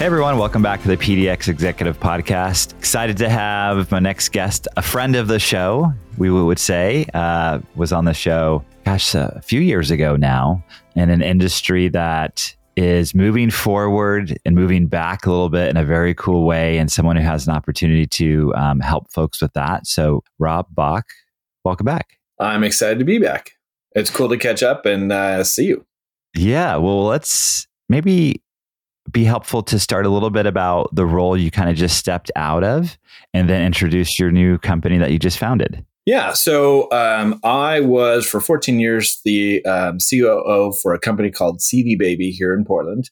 Hey everyone, welcome back to the PDX Executive Podcast. Excited to have my next guest, a friend of the show, we would say, uh, was on the show, gosh, a few years ago now, in an industry that is moving forward and moving back a little bit in a very cool way, and someone who has an opportunity to um, help folks with that. So, Rob Bach, welcome back. I'm excited to be back. It's cool to catch up and uh, see you. Yeah, well, let's maybe be helpful to start a little bit about the role you kind of just stepped out of and then introduce your new company that you just founded. Yeah. So um, I was for 14 years the um, COO for a company called CD Baby here in Portland.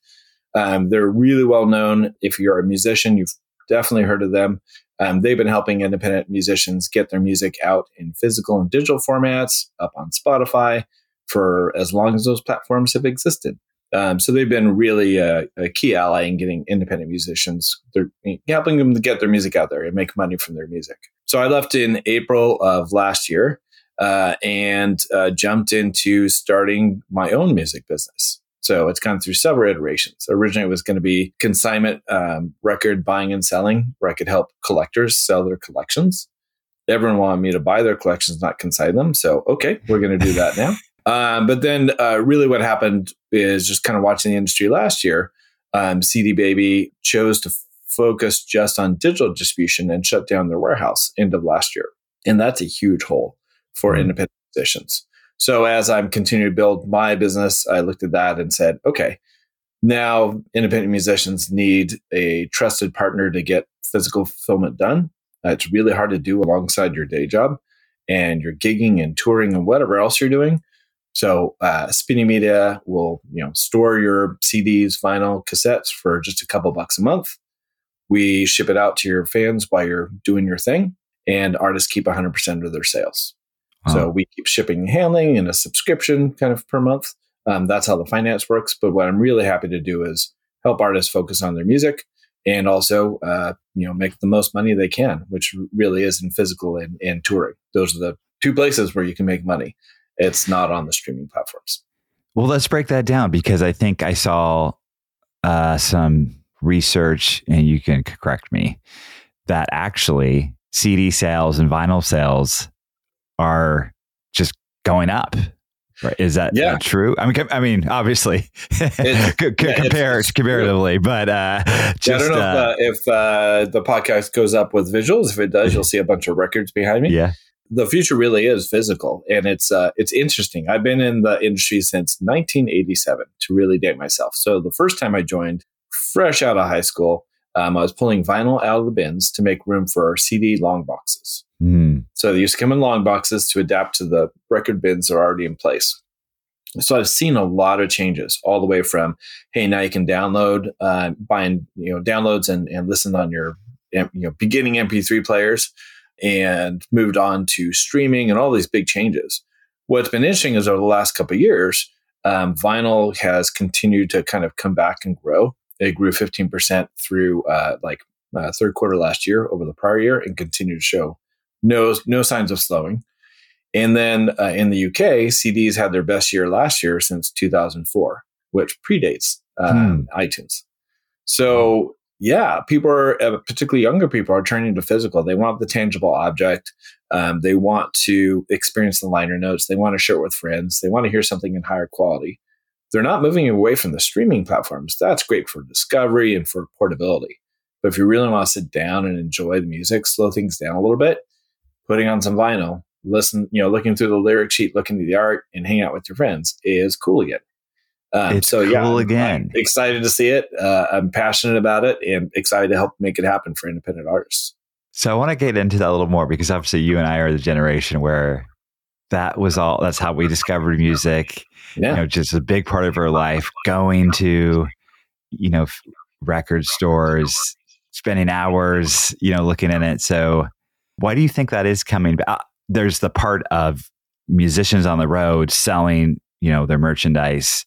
Um, they're really well known. If you're a musician, you've definitely heard of them. Um, they've been helping independent musicians get their music out in physical and digital formats up on Spotify for as long as those platforms have existed. Um, so they've been really a, a, key ally in getting independent musicians. They're helping them to get their music out there and make money from their music. So I left in April of last year uh, and uh, jumped into starting my own music business. So it's gone through several iterations. Originally, it was going to be consignment um, record buying and selling, where I could help collectors sell their collections. Everyone wanted me to buy their collections, not consign them. So, okay, we're going to do that now. Um, but then, uh, really, what happened is just kind of watching the industry last year. Um, CD Baby chose to focus just on digital distribution and shut down their warehouse end of last year, and that's a huge hole for mm-hmm. independent musicians. So as I'm continuing to build my business, I looked at that and said, okay, now independent musicians need a trusted partner to get physical fulfillment done. Uh, it's really hard to do alongside your day job and your gigging and touring and whatever else you're doing. So uh, Spinney Media will you know store your CDs, vinyl, cassettes for just a couple bucks a month. We ship it out to your fans while you're doing your thing, and artists keep 100% of their sales. Wow. So we keep shipping and handling and a subscription kind of per month. Um, that's how the finance works. But what I'm really happy to do is help artists focus on their music and also uh, you know make the most money they can, which really is in physical and, and touring. Those are the two places where you can make money it's not on the streaming platforms. Well, let's break that down because I think I saw uh, some research, and you can correct me, that actually CD sales and vinyl sales are just going up. Right. Is that yeah. true? I mean, I mean, obviously, yeah, compare it's, comparatively, but uh, just, I don't know uh, if, uh, if uh, the podcast goes up with visuals. If it does, you'll see a bunch of records behind me. Yeah, the future really is physical and it's uh, it's interesting. I've been in the industry since 1987 to really date myself. So the first time i joined fresh out of high school um, i was pulling vinyl out of the bins to make room for our cd long boxes. Mm. so they used to come in long boxes to adapt to the record bins that are already in place. So I've seen a lot of changes all the way from, hey, now you can download, uh, buying, you know, downloads and, and listen on your, you know, beginning MP3 players and moved on to streaming and all these big changes. What's been interesting is over the last couple of years, um, vinyl has continued to kind of come back and grow. It grew 15% through uh, like uh, third quarter last year over the prior year and continued to show no, no signs of slowing. And then uh, in the UK, CDs had their best year last year since 2004, which predates uh, hmm. iTunes. So yeah, people are, uh, particularly younger people, are turning to physical. They want the tangible object. Um, they want to experience the liner notes. They want to share it with friends. They want to hear something in higher quality. They're not moving away from the streaming platforms. That's great for discovery and for portability. But if you really want to sit down and enjoy the music, slow things down a little bit, putting on some vinyl, listen, you know, looking through the lyric sheet, looking at the art, and hang out with your friends is cool again. Um, it's so cool yeah, again. I'm excited to see it. Uh, I'm passionate about it and excited to help make it happen for independent artists. So I want to get into that a little more because obviously you and I are the generation where that was all. That's how we discovered music. Yeah. You know, just a big part of our life. Going to, you know, record stores, spending hours, you know, looking in it. So why do you think that is coming? Uh, there's the part of musicians on the road selling, you know, their merchandise,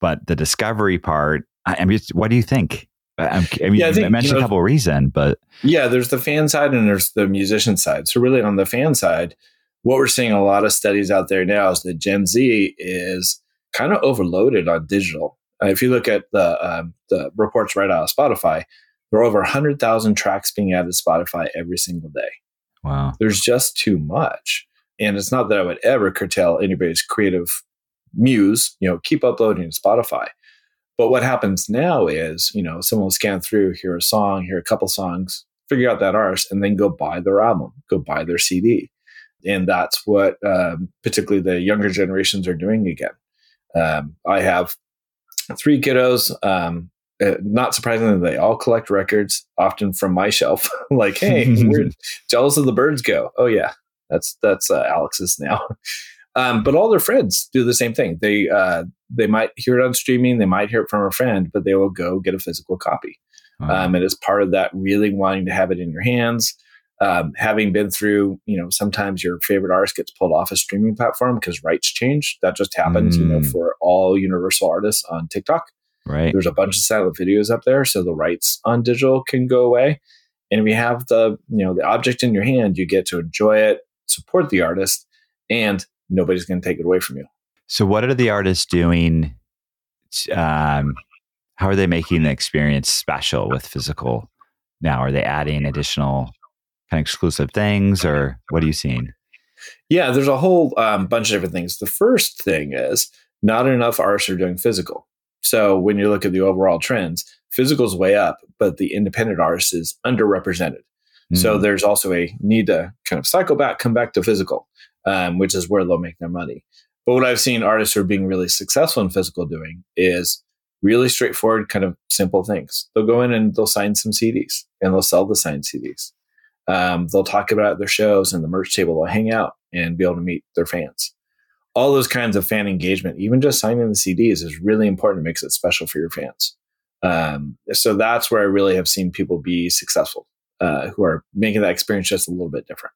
but the discovery part. I, I mean, what do you think? I, I mean, yeah, I, think, I mentioned you know, a couple of reasons, but yeah, there's the fan side and there's the musician side. So really, on the fan side, what we're seeing a lot of studies out there now is that Gen Z is kind of overloaded on digital. Uh, if you look at the um, the reports right out of Spotify, there are over 100,000 tracks being added to Spotify every single day. Wow. There's just too much. And it's not that I would ever curtail anybody's creative muse, you know, keep uploading to Spotify. But what happens now is, you know, someone will scan through, hear a song, hear a couple songs, figure out that artist, and then go buy their album, go buy their CD. And that's what um, particularly the younger generations are doing again. Um, I have three kiddos. Um, uh, not surprisingly, they all collect records, often from my shelf. like, hey, we're jealous of the birds go. Oh yeah, that's that's uh, Alex's now. Um, but all their friends do the same thing. They uh, they might hear it on streaming, they might hear it from a friend, but they will go get a physical copy. Um, and it's part of that really wanting to have it in your hands. Um, having been through, you know, sometimes your favorite artist gets pulled off a streaming platform because rights change. That just happens, mm. you know, mm. for all Universal artists on TikTok. Right. There's a bunch of silent videos up there, so the rights on digital can go away. And if you have the, you know, the object in your hand, you get to enjoy it, support the artist, and nobody's going to take it away from you. So, what are the artists doing? Um, how are they making the experience special with physical now? Are they adding additional kind of exclusive things, or what are you seeing? Yeah, there's a whole um, bunch of different things. The first thing is not enough artists are doing physical. So when you look at the overall trends, physical's way up, but the independent artist is underrepresented. Mm. So there's also a need to kind of cycle back, come back to physical, um, which is where they'll make their money. But what I've seen artists who are being really successful in physical doing is really straightforward, kind of simple things. They'll go in and they'll sign some CDs and they'll sell the signed CDs. Um, they'll talk about their shows and the merch table. They'll hang out and be able to meet their fans. All those kinds of fan engagement, even just signing the CDs, is really important. It makes it special for your fans. Um, so that's where I really have seen people be successful, uh, who are making that experience just a little bit different.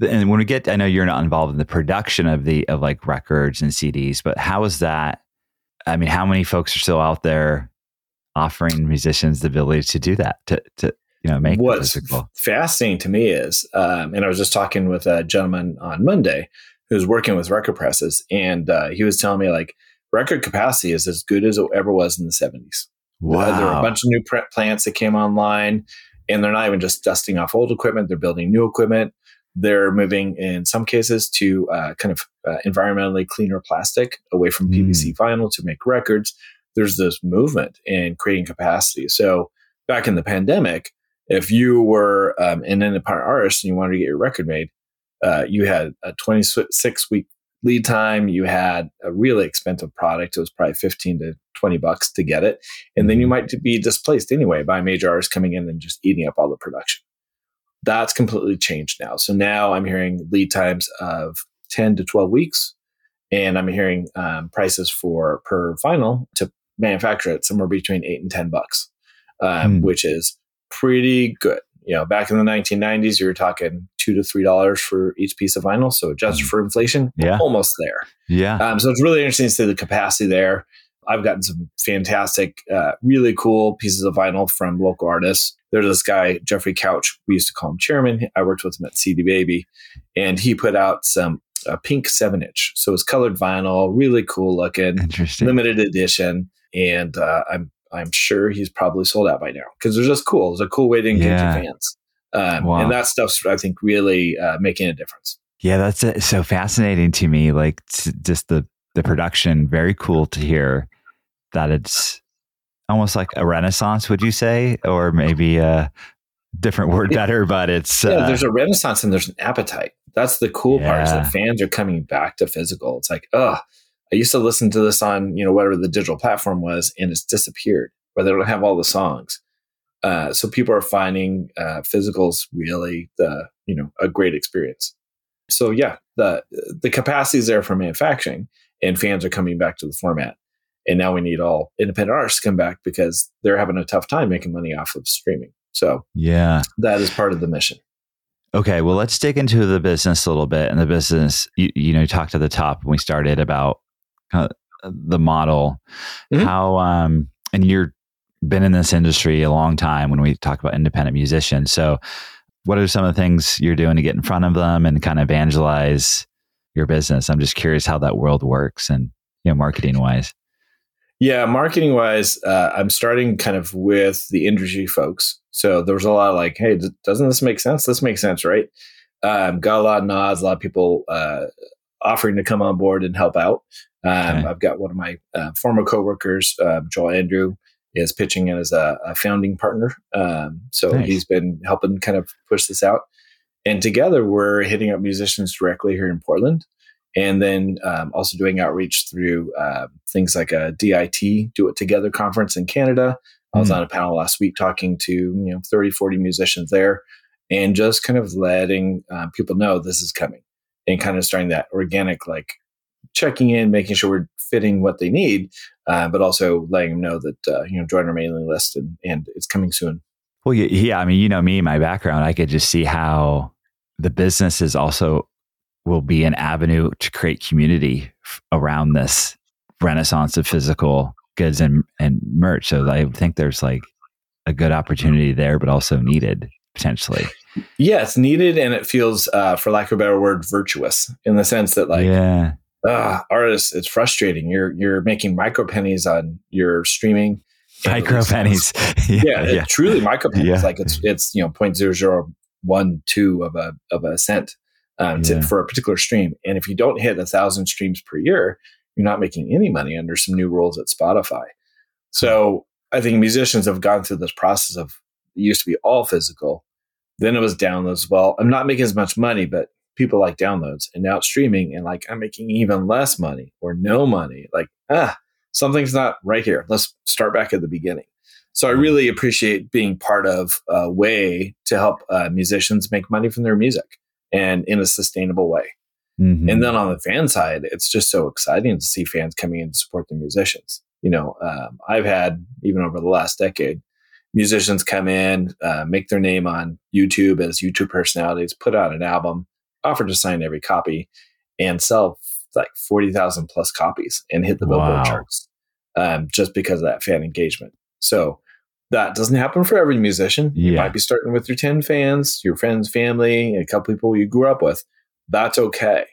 And when we get, I know you're not involved in the production of the of like records and CDs, but how is that? I mean, how many folks are still out there offering musicians the ability to do that to to you know make what's fascinating to me is, um, and I was just talking with a gentleman on Monday who's working with record presses, and uh, he was telling me like record capacity is as good as it ever was in the 70s. Wow. Uh, there were a bunch of new plants that came online, and they're not even just dusting off old equipment; they're building new equipment. They're moving in some cases to uh, kind of uh, environmentally cleaner plastic away from mm. PVC vinyl to make records. There's this movement in creating capacity. So back in the pandemic, if you were um, an independent artist and you wanted to get your record made, uh, you had a 26 week lead time. You had a really expensive product. It was probably 15 to 20 bucks to get it. And then you mm-hmm. might be displaced anyway by major artists coming in and just eating up all the production. That's completely changed now. So now I'm hearing lead times of 10 to 12 weeks. And I'm hearing um, prices for per vinyl to manufacture it somewhere between eight and 10 bucks, um, mm. which is pretty good. You know, back in the 1990s, you were talking two to three dollars for each piece of vinyl. So adjusted mm. for inflation, yeah, almost there. Yeah. Um, so it's really interesting to see the capacity there. I've gotten some fantastic, uh, really cool pieces of vinyl from local artists. There's this guy, Jeffrey Couch. We used to call him Chairman. I worked with him at CD Baby, and he put out some uh, pink seven inch. So it's colored vinyl, really cool looking, limited edition. And uh, I'm I'm sure he's probably sold out by now because they're just cool. It's a cool way to engage yeah. your fans. Um, wow. And that stuff's, I think, really uh, making a difference. Yeah, that's uh, so fascinating to me. Like just the the production, very cool to hear that it's almost like a renaissance. Would you say, or maybe a different word better? But it's yeah, uh, there's a renaissance and there's an appetite. That's the cool yeah. part. Is that fans are coming back to physical. It's like, oh, I used to listen to this on you know whatever the digital platform was, and it's disappeared. Where they don't have all the songs. Uh, so people are finding uh, physicals really the you know a great experience. So yeah, the the capacity is there for manufacturing, and fans are coming back to the format. And now we need all independent artists to come back because they're having a tough time making money off of streaming. So yeah, that is part of the mission. Okay, well, let's dig into the business a little bit. And the business, you, you know, you talked at the top when we started about uh, the model, mm-hmm. how, um, and you're been in this industry a long time when we talk about independent musicians. So, what are some of the things you're doing to get in front of them and kind of evangelize your business? I'm just curious how that world works and, you know, marketing wise. Yeah, marketing wise, uh, I'm starting kind of with the industry folks. So there was a lot of like, hey, doesn't this make sense? This makes sense, right? Um, got a lot of nods, a lot of people uh, offering to come on board and help out. Um, okay. I've got one of my uh, former coworkers, uh, Joel Andrew, is pitching in as a, a founding partner. Um, so nice. he's been helping kind of push this out. And together, we're hitting up musicians directly here in Portland and then um, also doing outreach through uh, things like a DIT, Do It Together conference in Canada. I was mm. on a panel last week talking to you know 30, 40 musicians there, and just kind of letting uh, people know this is coming, and kind of starting that organic like checking in, making sure we're fitting what they need, uh, but also letting them know that uh, you know join our mailing list and and it's coming soon. Well, yeah, I mean, you know me, my background, I could just see how the business is also will be an avenue to create community f- around this renaissance of physical goods and, and merch. So I think there's like a good opportunity there, but also needed potentially. Yeah, it's needed, and it feels, uh, for lack of a better word, virtuous in the sense that, like, yeah, uh, artists, it's frustrating. You're you're making micro pennies on your streaming. Micro pennies, yeah, yeah, yeah. truly micro pennies. Like it's it's you know point zero zero one two of a of a cent um, to, for a particular stream. And if you don't hit a thousand streams per year, you're not making any money under some new rules at Spotify. So I think musicians have gone through this process of it used to be all physical, then it was downloads. Well, I'm not making as much money, but people like downloads, and now it's streaming, and like I'm making even less money or no money. Like ah, something's not right here. Let's start back at the beginning. So I really appreciate being part of a way to help uh, musicians make money from their music and in a sustainable way. Mm-hmm. And then on the fan side, it's just so exciting to see fans coming in to support the musicians. You know, um, I've had even over the last decade, musicians come in, uh, make their name on YouTube as YouTube personalities, put out an album, offer to sign every copy, and sell like forty thousand plus copies and hit the Billboard charts um, just because of that fan engagement. So that doesn't happen for every musician. Yeah. You might be starting with your 10 fans, your friends, family, a couple people you grew up with. That's okay.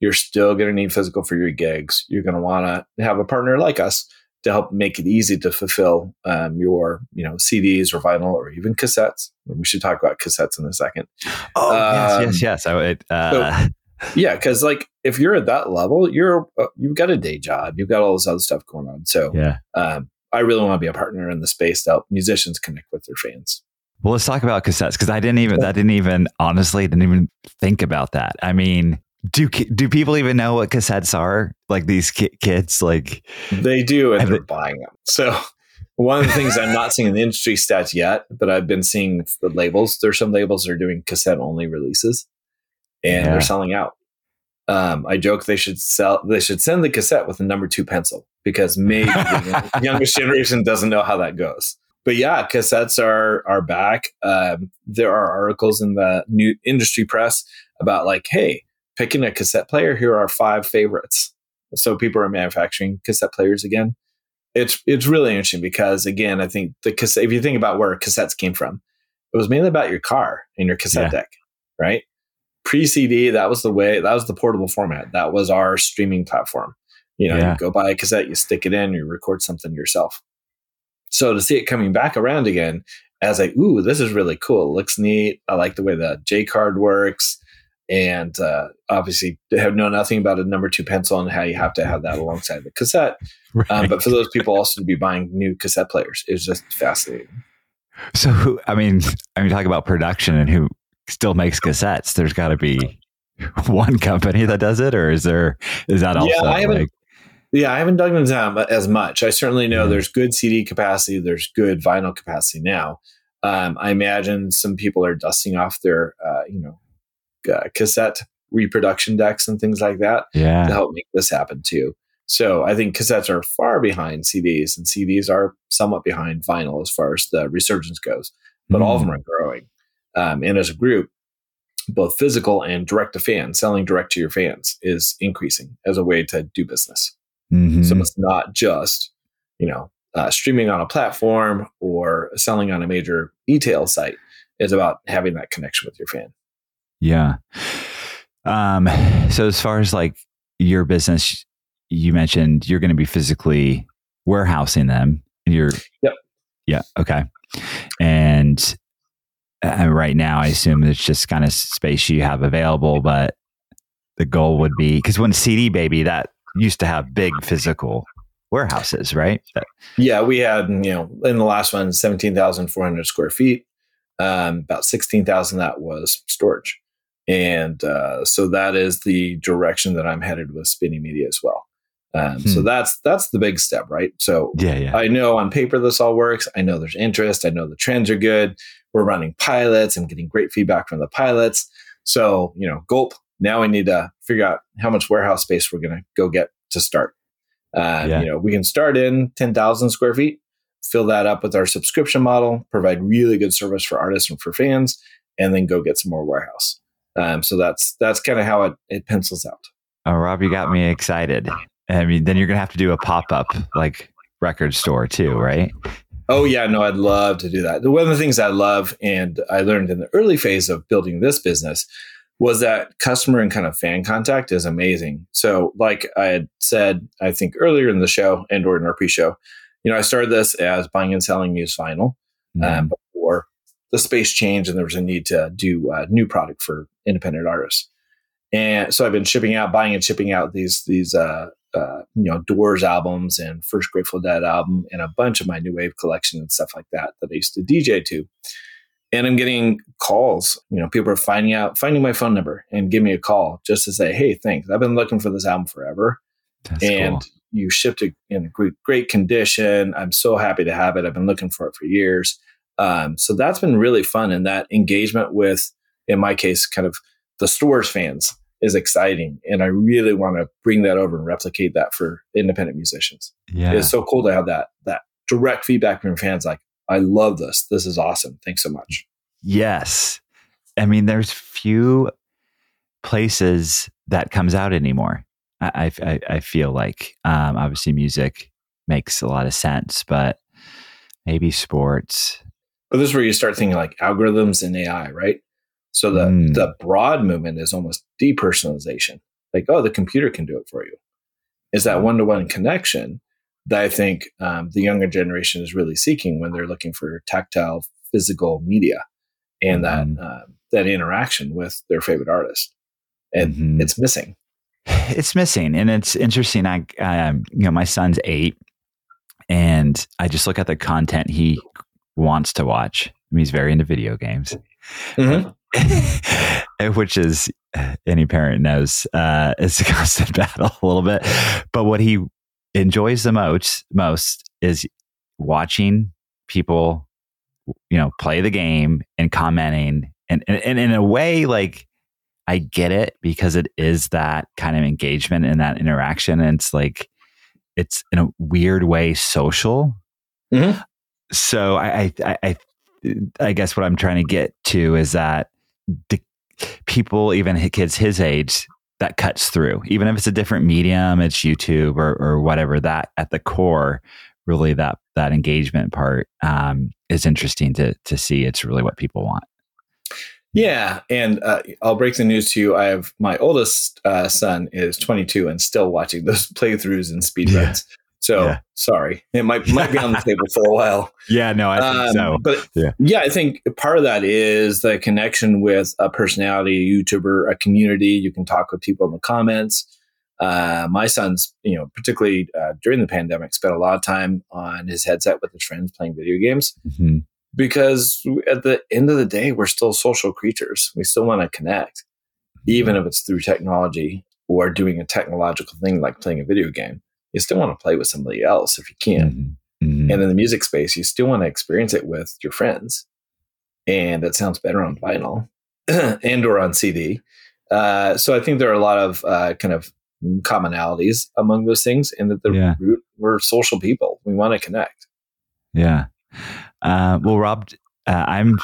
You're still going to need physical for your gigs. You're going to want to have a partner like us to help make it easy to fulfill um, your, you know, CDs or vinyl or even cassettes. We should talk about cassettes in a second. Oh um, yes, yes, yes. I would. Uh... So, yeah, because like if you're at that level, you're uh, you've got a day job, you've got all this other stuff going on. So yeah, um, I really want to be a partner in the space to help musicians connect with their fans. Well, let's talk about cassettes because I didn't even, I didn't even, honestly, didn't even think about that. I mean, do do people even know what cassettes are? Like these ki- kids, like they do, and they're they, buying them. So one of the things I'm not seeing in the industry stats yet, but I've been seeing the labels. There's some labels that are doing cassette only releases, and yeah. they're selling out. Um, I joke they should sell. They should send the cassette with a number two pencil because maybe the youngest generation doesn't know how that goes. But yeah, cassettes are are back. Um, there are articles in the new industry press about like, hey, picking a cassette player. Here are five favorites. So people are manufacturing cassette players again. It's it's really interesting because again, I think the cassette. If you think about where cassettes came from, it was mainly about your car and your cassette yeah. deck, right? Pre CD, that was the way, that was the portable format. That was our streaming platform. You know, yeah. you go buy a cassette, you stick it in, you record something yourself. So to see it coming back around again as like, ooh, this is really cool. It looks neat. I like the way the J card works. And uh, obviously, have known nothing about a number two pencil and how you have to have that alongside the cassette. Right. Um, but for those people also to be buying new cassette players is just fascinating. So, who I mean, I mean, talk about production and who still makes cassettes. There's got to be one company that does it, or is there? Is that also? Yeah, I haven't. Like, yeah, I haven't dug into that as much. I certainly know there's good CD capacity, there's good vinyl capacity now. Um, I imagine some people are dusting off their, uh, you know, uh, cassette reproduction decks and things like that yeah. to help make this happen too. So I think cassettes are far behind CDs, and CDs are somewhat behind vinyl as far as the resurgence goes. But mm. all of them hmm. are growing um, and as a group, both physical and direct to fans, selling direct to your fans is increasing as a way to do business. Mm-hmm. So it's not just, you know, uh, streaming on a platform or selling on a major e-tail site. It's about having that connection with your fan. Yeah. Um, so as far as like your business, you mentioned you're going to be physically warehousing them. You're, yep. Yeah. Okay. And uh, right now, I assume it's just kind of space you have available, but the goal would be because when CD Baby that used to have big physical warehouses, right? Yeah, we had you know in the last one, one seventeen thousand four hundred square feet. Um, about sixteen thousand that was storage, and uh, so that is the direction that I'm headed with Spinney Media as well. Um, hmm. So that's that's the big step, right? So yeah, yeah. I know on paper this all works. I know there's interest. I know the trends are good. We're running pilots and getting great feedback from the pilots. So you know, gulp. Now we need to figure out how much warehouse space we're going to go get to start. Uh, yeah. You know, we can start in ten thousand square feet, fill that up with our subscription model, provide really good service for artists and for fans, and then go get some more warehouse. Um, so that's that's kind of how it, it pencils out. Oh, Rob, you got me excited. I mean, then you're gonna have to do a pop up like record store too, right? Oh yeah, no, I'd love to do that. One of the things I love, and I learned in the early phase of building this business, was that customer and kind of fan contact is amazing. So, like I had said, I think earlier in the show and or in our pre-show, you know, I started this as buying and selling used vinyl mm-hmm. um, before the space changed and there was a need to do a new product for independent artists. And so I've been shipping out, buying and shipping out these these uh, uh, you know Doors albums and first Grateful Dead album and a bunch of my new wave collection and stuff like that that I used to DJ to. And I'm getting calls. You know, people are finding out, finding my phone number and give me a call just to say, "Hey, thanks. I've been looking for this album forever, That's and cool. you shipped it in great, great condition. I'm so happy to have it. I've been looking for it for years." Um, so that's been really fun, and that engagement with, in my case, kind of the stores fans is exciting. And I really want to bring that over and replicate that for independent musicians. Yeah. It's so cool to have that, that direct feedback from fans like, I love this. This is awesome. Thanks so much. Yes. I mean, there's few places that comes out anymore. I, I, I feel like, um, obviously music makes a lot of sense, but maybe sports. But this is where you start thinking like algorithms and AI, right? So the mm. the broad movement is almost depersonalization. Like, oh, the computer can do it for you. Is that one to one connection that I think um, the younger generation is really seeking when they're looking for tactile, physical media and that uh, that interaction with their favorite artist, and mm-hmm. it's missing. It's missing, and it's interesting. I, um, you know, my son's eight, and I just look at the content he wants to watch. I mean, he's very into video games. Mm-hmm. which is any parent knows uh, it's a constant battle a little bit. But what he enjoys the most most is watching people, you know, play the game and commenting, and, and, and in a way, like I get it because it is that kind of engagement and that interaction, and it's like it's in a weird way social. Mm-hmm. So I, I, I I guess what I'm trying to get to is that the people, even kids his age, that cuts through. Even if it's a different medium, it's YouTube or, or whatever. That at the core, really that that engagement part um, is interesting to to see. It's really what people want. Yeah, and uh, I'll break the news to you. I have my oldest uh, son is 22 and still watching those playthroughs and speedruns. Yeah. So yeah. sorry, it might might be on the table for a while. Yeah, no, I think um, so. But yeah. yeah, I think part of that is the connection with a personality, a YouTuber, a community. You can talk with people in the comments. Uh, my son's, you know, particularly uh, during the pandemic, spent a lot of time on his headset with his friends playing video games. Mm-hmm. Because at the end of the day, we're still social creatures. We still want to connect, even if it's through technology or doing a technological thing like playing a video game you still want to play with somebody else if you can. Mm-hmm. mm-hmm. And in the music space, you still want to experience it with your friends. And it sounds better on vinyl and or on CD. Uh, so I think there are a lot of uh, kind of commonalities among those things, and that the yeah. root we're social people. We want to connect. Yeah. Uh, well, Rob, uh, I'm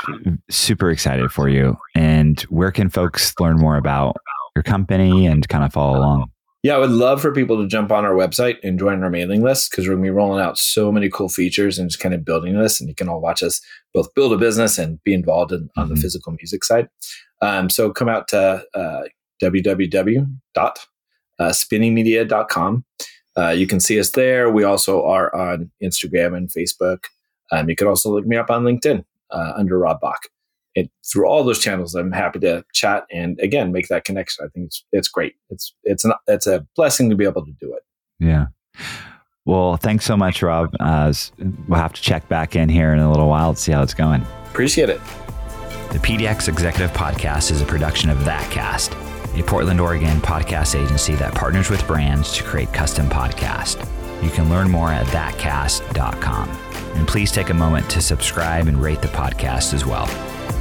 super excited for you. And where can folks learn more about your company and kind of follow along? Yeah, I would love for people to jump on our website and join our mailing list because we're going to be rolling out so many cool features and just kind of building this. And you can all watch us both build a business and be involved in, on mm-hmm. the physical music side. Um, so come out to uh, www.spinneymedia.com. Uh, you can see us there. We also are on Instagram and Facebook. Um, you can also look me up on LinkedIn uh, under Rob Bach. And through all those channels, I'm happy to chat and again make that connection. I think it's it's great. It's it's an it's a blessing to be able to do it. Yeah. Well, thanks so much, Rob. Uh, we'll have to check back in here in a little while to see how it's going. Appreciate it. The PDX Executive Podcast is a production of ThatCast, a Portland, Oregon podcast agency that partners with brands to create custom podcasts. You can learn more at thatcast.com. And please take a moment to subscribe and rate the podcast as well.